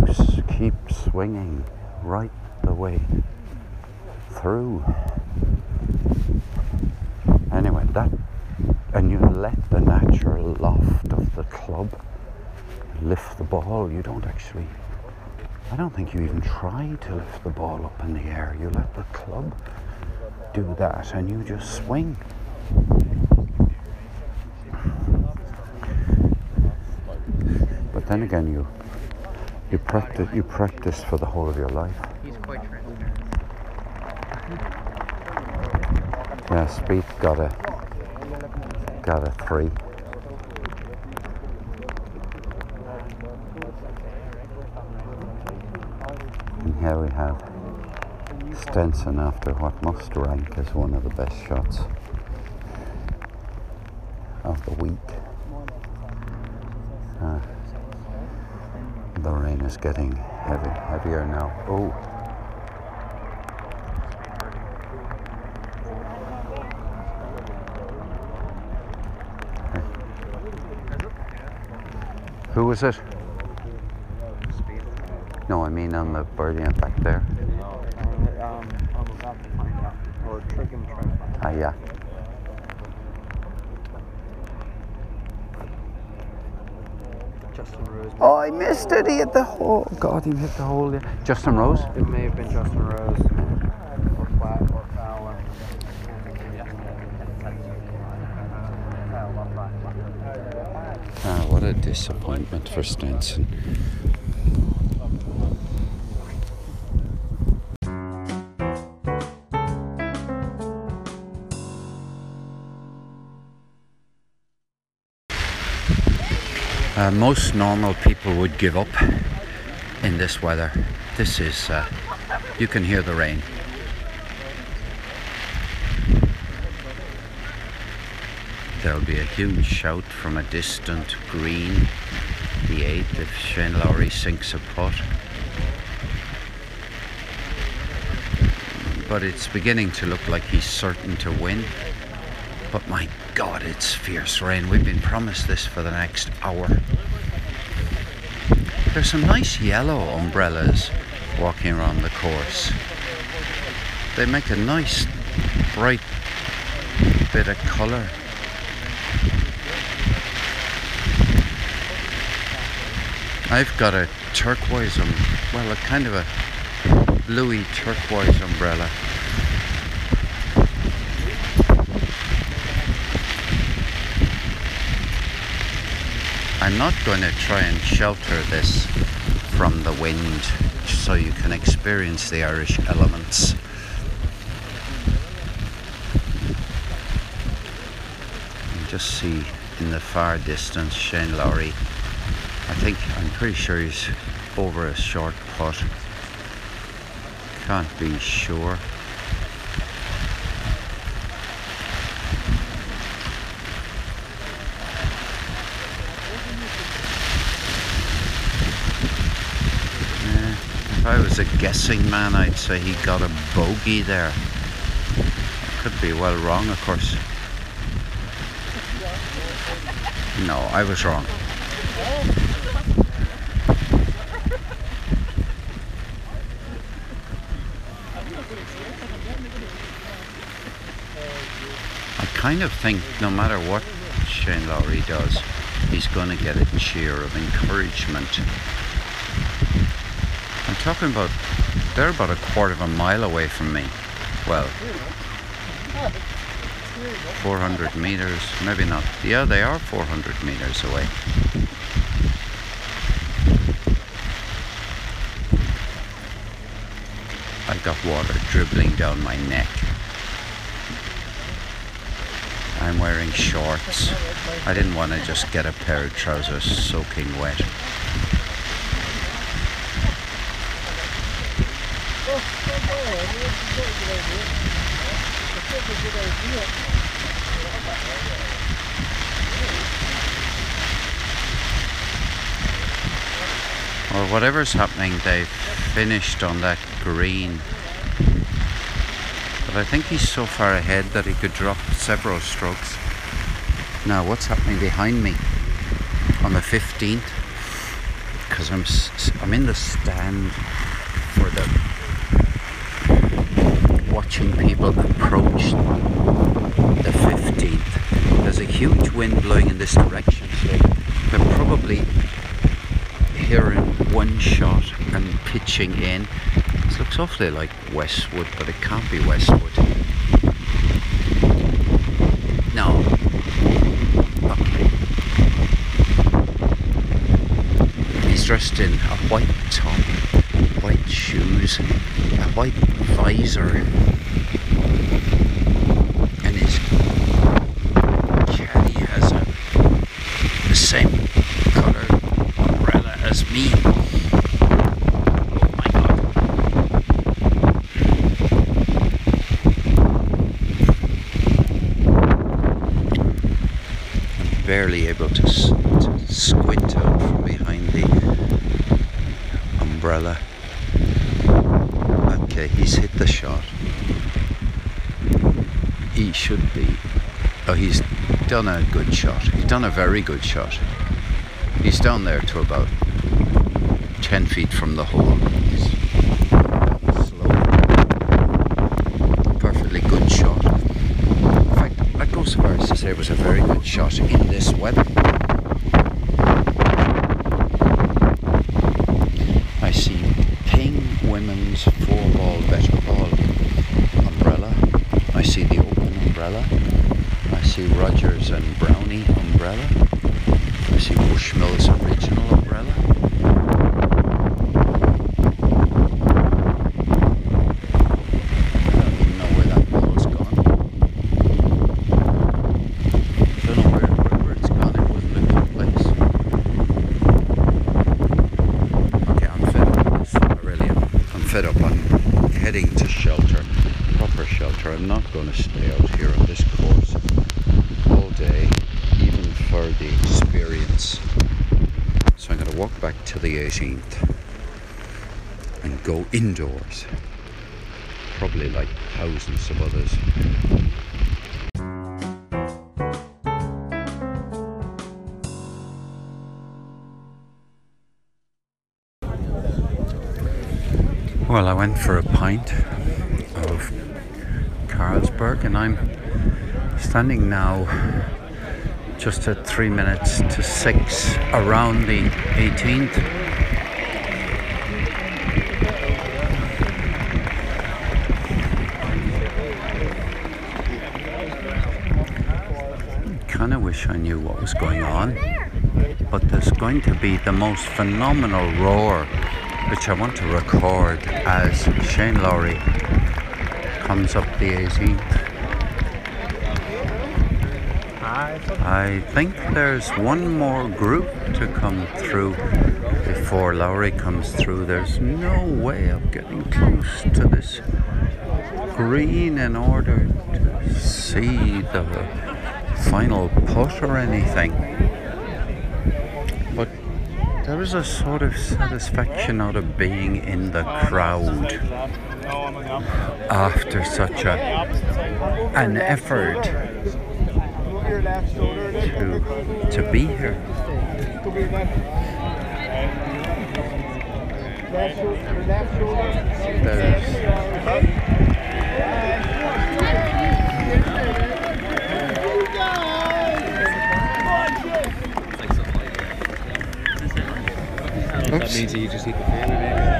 keep swinging right the way through. Anyway, that and you let the natural loft of the club lift the ball. You don't actually. I don't think you even try to lift the ball up in the air. You let the club do that, and you just swing. But then again, you you practice you practice for the whole of your life. He's quite transparent. Yeah, Spieth got a got a three. And here we have Stenson after what must rank as one of the best shots of the week. Uh, the rain is getting heavy, heavier now. Oh. Who was it? No, I mean on the birdie back there. Um, I'll just have to find out. Or trick him, try to find out. Ah, yeah. Justin Rose. Oh, I missed it. He hit the hole. God, he hit the hole. Yeah. Justin Rose. It may have been Justin Rose. Or Flat or Fowler. Ah, what a disappointment for Stenson. Uh, most normal people would give up in this weather. This is, uh, you can hear the rain. There'll be a huge shout from a distant green, the eighth, if Shane Lowry sinks a putt. But it's beginning to look like he's certain to win. But my God, it's fierce rain. We've been promised this for the next hour. There's some nice yellow umbrellas walking around the course. They make a nice, bright bit of colour. I've got a turquoise, um, well, a kind of a bluey turquoise umbrella. I'm not going to try and shelter this from the wind so you can experience the Irish elements. You just see in the far distance Shane Lowry. I think, I'm pretty sure he's over a short putt. Can't be sure. Eh, if I was a guessing man, I'd say he got a bogey there. Could be well wrong, of course. No, I was wrong. Kind of think no matter what Shane Lowry does, he's going to get a cheer of encouragement. I'm talking about, they're about a quarter of a mile away from me. Well, 400 meters, maybe not. Yeah, they are 400 meters away. I've got water dribbling down my neck. I'm wearing shorts. I didn't want to just get a pair of trousers soaking wet. Well, whatever's happening, they've finished on that green but I think he's so far ahead that he could drop several strokes. Now, what's happening behind me on the 15th? Because I'm, I'm in the stand for the watching people approach the 15th. There's a huge wind blowing in this direction, so they're probably hearing one shot and pitching in. This looks awfully like Westwood, but it can't be Westwood. No. Okay. He's dressed in a white top, white shoes, a white visor, and his caddy has a the same color umbrella as me. Oh my god. I'm barely able to, to squint out from behind the umbrella. Okay, he's hit the shot. He should be. Oh, he's done a good shot. He's done a very good shot. He's down there to about 10 feet from the hole. Perfectly good shot. In fact, that goes so far as to say it was a very good shot in this weather. I see Ping Women's Four Ball Better Ball umbrella. I see the open umbrella. I see Rogers and Brownie umbrella. I see Bushmills original umbrella. I don't even know where that ball's gone. I don't know where, wherever it's gone, it wasn't a good place. Okay, I'm fed up with this. I really am. I'm fed up. I'm heading to shelter, proper shelter. I'm not going to stay out here on this course all day, even for the experience. So I'm going to walk back to the 18th and go indoors. Probably like thousands of others. Well, I went for a pint of Carlsberg and I'm standing now just at three minutes to six around the 18th. Kind of wish I knew what was going on, but there's going to be the most phenomenal roar, which I want to record as Shane Lowry comes up the 18th. I think there's one more group to come through before Lowry comes through. There's no way of getting close to this green in order to see the final putt or anything. But there is a sort of satisfaction out of being in the crowd after such a an effort to to be here. There's That means that you just the fan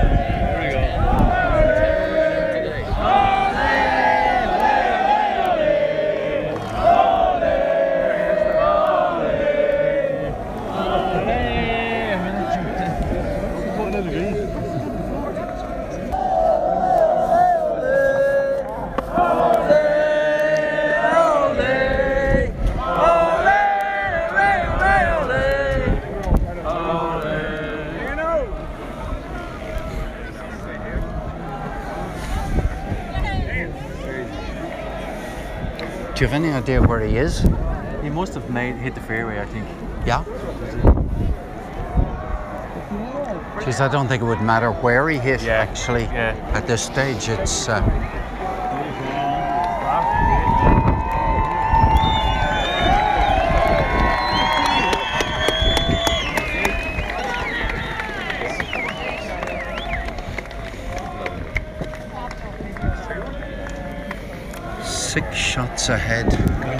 Do you have any idea where he is? He must have made hit the fairway, I think. Yeah. Jeez, I don't think it would matter where he hit. Yeah, Actually, yeah. at this stage, it's. Uh, Six shots ahead.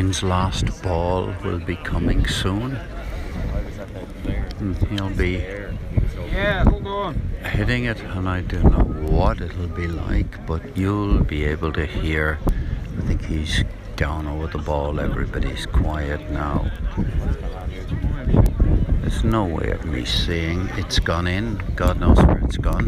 Shane's last ball will be coming soon. And he'll be Yeah, hold on. hitting it, and I don't know what it'll be like, but you'll be able to hear. I think he's down over the ball. Everybody's quiet now. There's no way of me seeing it's gone in. God knows where it's gone.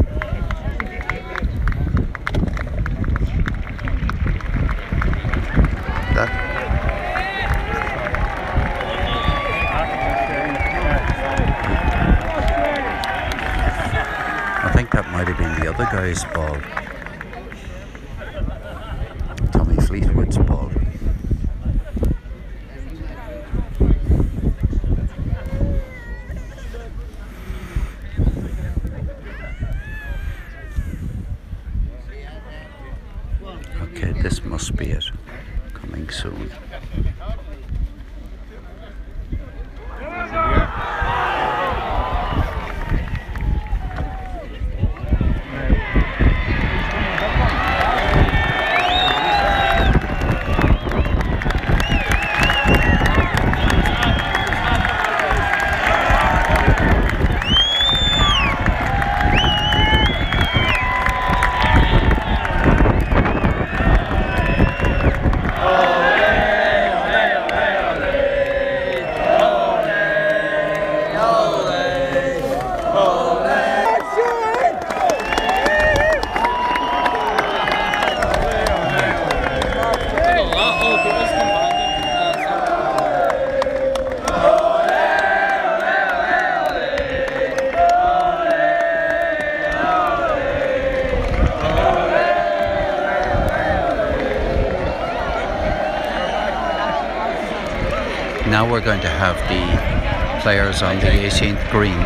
To have the players on the 18th green,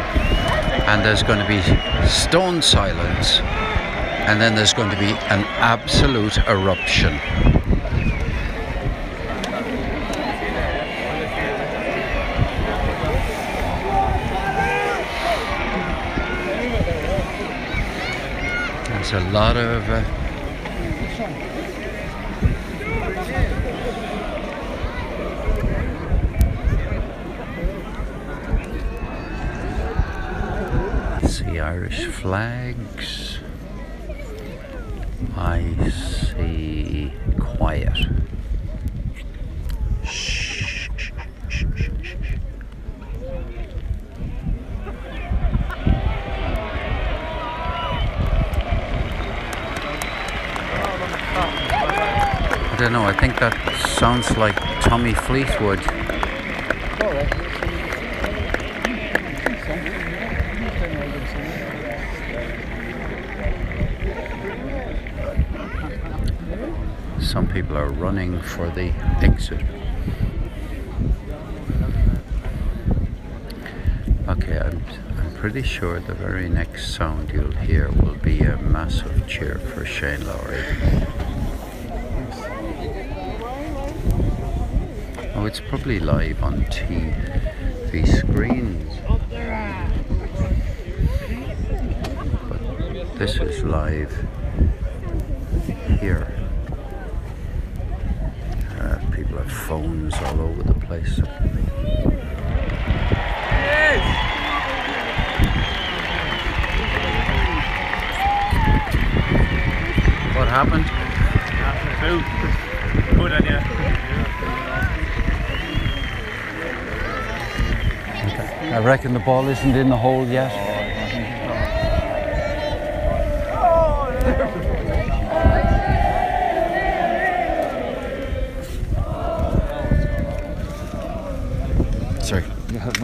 and there's going to be stone silence, and then there's going to be an absolute eruption. There's a lot of. Uh, see Irish flags. I see quiet. Shh. I don't know, I think that sounds like Tommy Fleetwood. Some people are running for the exit. Okay, I'm, I'm pretty sure the very next sound you'll hear will be a massive cheer for Shane Lowry. Oh, it's probably live on TV screens. But this is live here. phones all over the place. What happened? Good on. I reckon the ball isn't in the hole yet.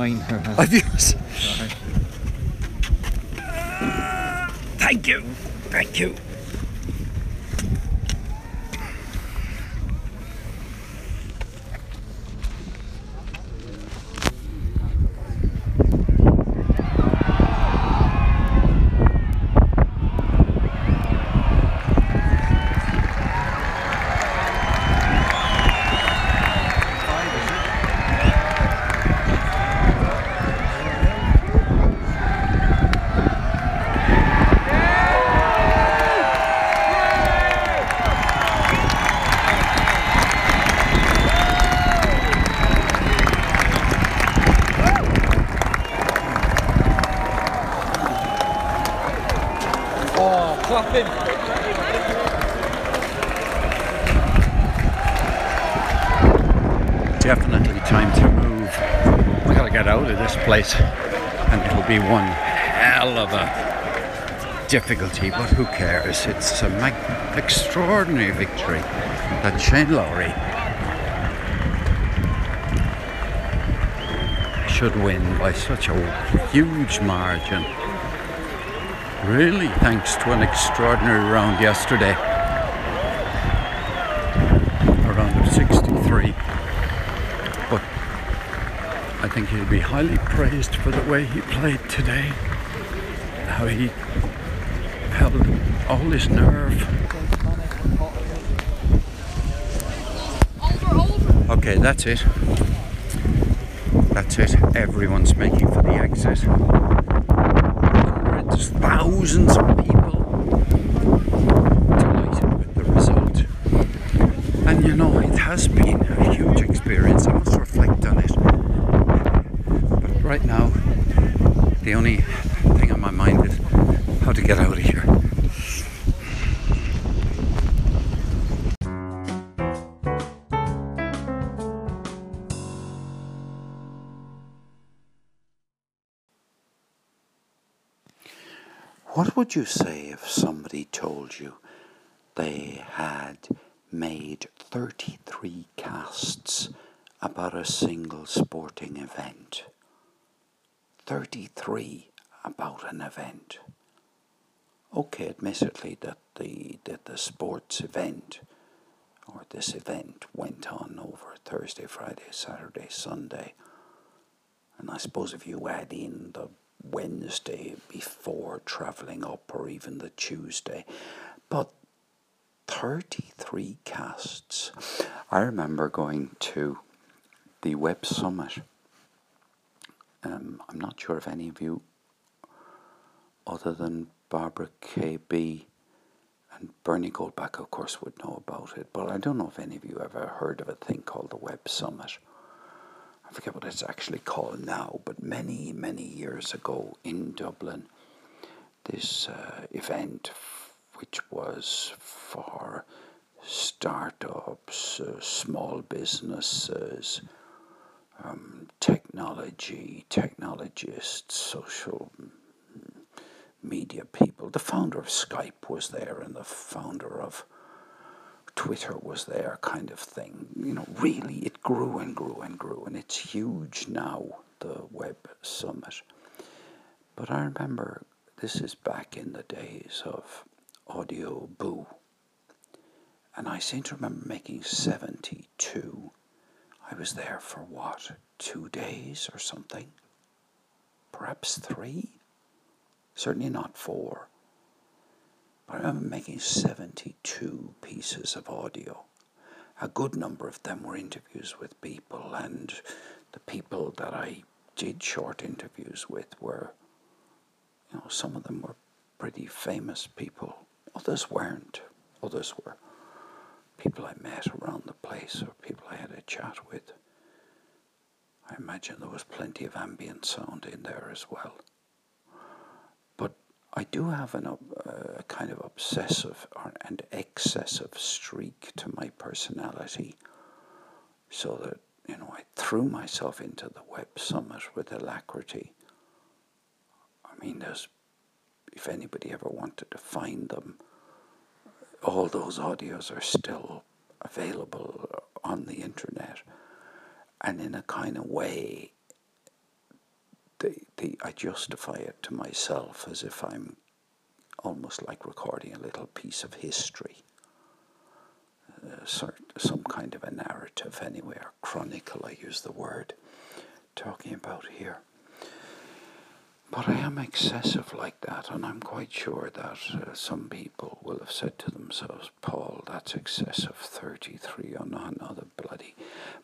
Mine. I've used. Thank you. Thank you. Oh, clap him. Definitely time to move. We gotta get out of this place. And it'll be one hell of a difficulty, but who cares? It's a mag- extraordinary victory that Shane Lowry should win by such a huge margin. Really, thanks to an extraordinary round yesterday. A round of 63. But I think he'll be highly praised for the way he played today. How he all nerve. Okay, that's it. That's it. Everyone's making for the exit. Hundreds, thousands of people delighted with the result. And you know, it has been a huge experience. I must reflect on it. But right now, the only thing on my mind is how to get out of here. What would you say if somebody told you they had made 33 casts about a single sporting event? 33 about an event. Okay, admittedly that the that the sports event or this event went on over Thursday, Friday, Saturday, Sunday. And I suppose if you add in the Wednesday before travelling up or even the Tuesday, but 33 casts. I remember going to the Web Summit. Um, I'm not sure if any of you, other than Barbara KB and Bernie Goldbach, of course, would know about it, but I don't know if any of you ever heard of a thing called the Web Summit. I forget what it's actually called now, but many, many years ago in Dublin, this uh, event, which was for startups, uh, small businesses, um, technology, technologists, social media people. The founder of Skype was there, and the founder of Twitter was there, kind of thing. You know, really, it grew and grew and grew, and it's huge now, the Web Summit. But I remember this is back in the days of Audioboo, and I seem to remember making 72. I was there for what, two days or something? Perhaps three? Certainly not four. I remember making 72 pieces of audio. A good number of them were interviews with people, and the people that I did short interviews with were, you know, some of them were pretty famous people. Others weren't. Others were people I met around the place or people I had a chat with. I imagine there was plenty of ambient sound in there as well. I do have an uh, a kind of obsessive or, and excessive streak to my personality, so that you know I threw myself into the web summit with alacrity. I mean, there's if anybody ever wanted to find them, all those audios are still available on the internet, and in a kind of way, they, they, I justify it to myself as if I'm almost like recording a little piece of history, uh, some kind of a narrative anyway, or chronicle, I use the word, talking about here. But I am excessive like that, and I'm quite sure that uh, some people will have said to themselves, Paul, that's excessive, 33 on another bloody.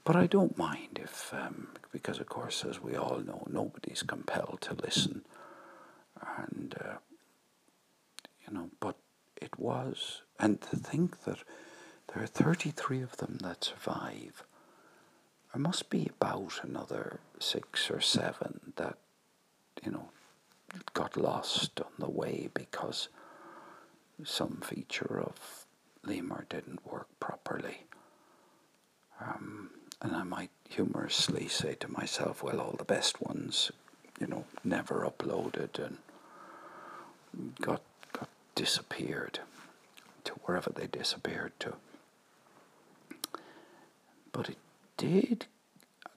But I don't mind if, um, because of course, as we all know, nobody's compelled to listen. And, uh, you know, but it was. And to think that there are 33 of them that survive, there must be about another six or seven that, you know, got lost on the way because some feature of lemur didn't work properly. Um, and I might humorously say to myself, well, all the best ones, you know, never uploaded and got, got disappeared to wherever they disappeared to. But it did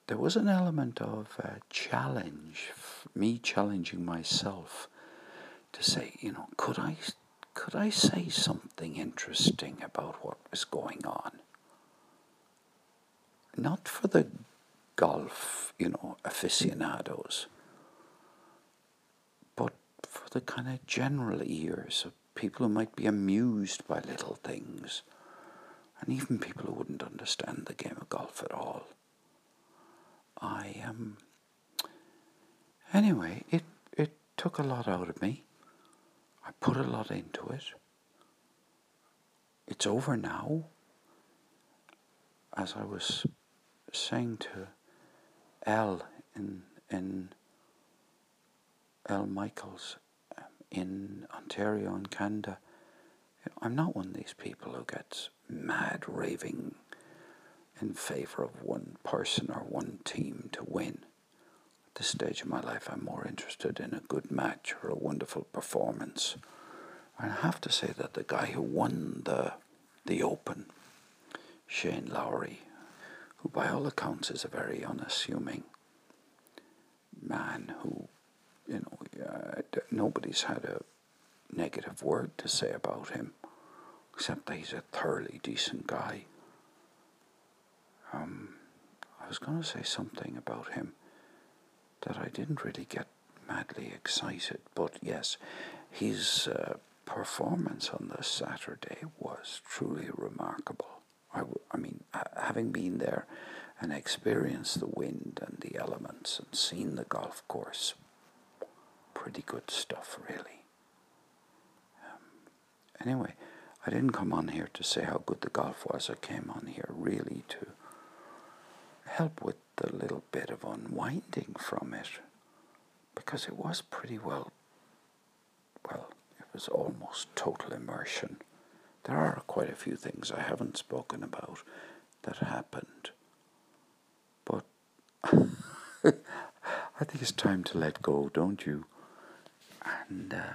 there was an element of uh, challenge, me challenging myself to say, you know, could I, could I say something interesting about what was going on? Not for the golf, you know, aficionados, but for the kind of general ears of people who might be amused by little things, and even people who wouldn't understand the game of golf at all. I um anyway, it it took a lot out of me. I put a lot into it. It's over now. As I was saying to L in in L Michaels um, in Ontario and Canada, I'm not one of these people who gets mad raving in favour of one person or one team to win. This stage of my life, I'm more interested in a good match or a wonderful performance. I have to say that the guy who won the the Open, Shane Lowry, who by all accounts is a very unassuming man who, you know, uh, nobody's had a negative word to say about him, except that he's a thoroughly decent guy. Um, I was going to say something about him that I didn't really get madly excited, but yes, his uh, performance on this Saturday was truly remarkable. I, I mean, having been there and experienced the wind and the elements and seen the golf course, pretty good stuff, really. Um, anyway, I didn't come on here to say how good the golf was. I came on here really to help with the little bit of unwinding from it because it was pretty well, well, it was almost total immersion. There are quite a few things I haven't spoken about that happened, but I think it's time to let go, don't you? And uh,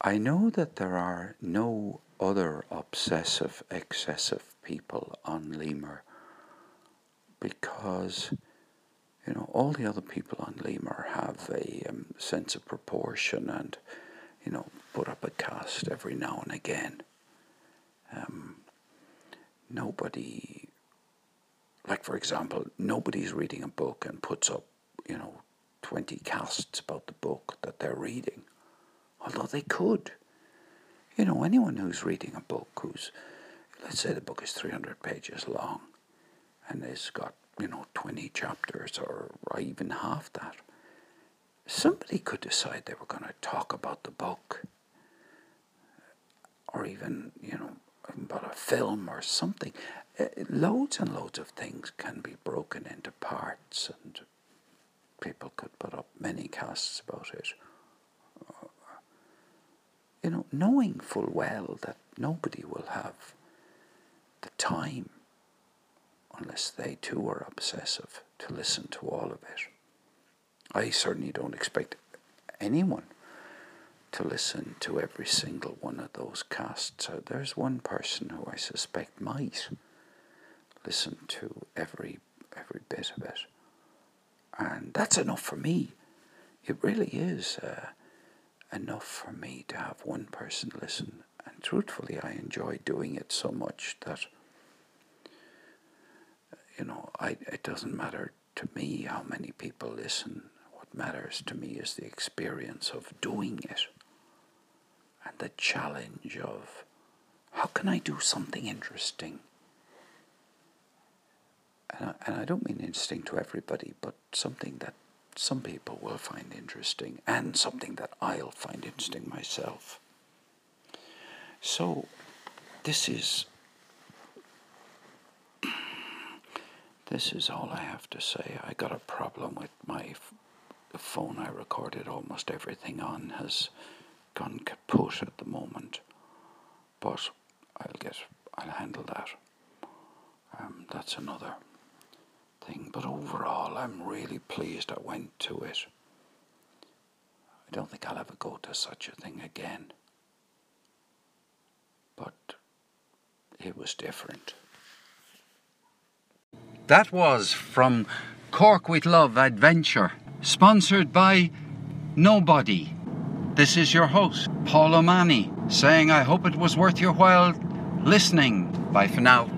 I know that there are no other obsessive, excessive people on Lemur because you know all the other people on Lemur have a um, sense of proportion and you know put up a cast every now and again. Um, nobody, like for example, nobody's reading a book and puts up you know twenty casts about the book that they're reading, although they could. You know, anyone who's reading a book who's let's say the book is 300 pages long and it's got, you know, 20 chapters or, even half that, somebody could decide they were going to talk about the book or even, you know, about a film or something. Uh, loads and loads of things can be broken into parts and people could put up many casts about it you know, knowing full well that nobody will have the time, unless they too are obsessive, to listen to all of it. I certainly don't expect anyone to listen to every single one of those casts. So there's one person who I suspect might listen to every every bit of it, and that's enough for me. It really is uh, enough for me to have one person listen. And truthfully, I enjoy doing it so much that you know I it doesn't matter to me how many people listen. What matters to me is the experience of doing it and the challenge of how can I do something interesting? And I, and I don't mean interesting to everybody, but something that some people will find interesting and something that I'll find interesting myself. So, this is this is all I have to say. I got a problem with my phone I recorded almost everything on has gone kaput at the moment, but I'll get I'll handle that. Um, that's another thing. But overall, I'm really pleased I went to it. I don't think I'll ever go to such a thing again. But it was different. That was from Cork with Love Adventure, sponsored by Nobody. This is your host, Paul O'Mani, saying I hope it was worth your while listening. Bye for now.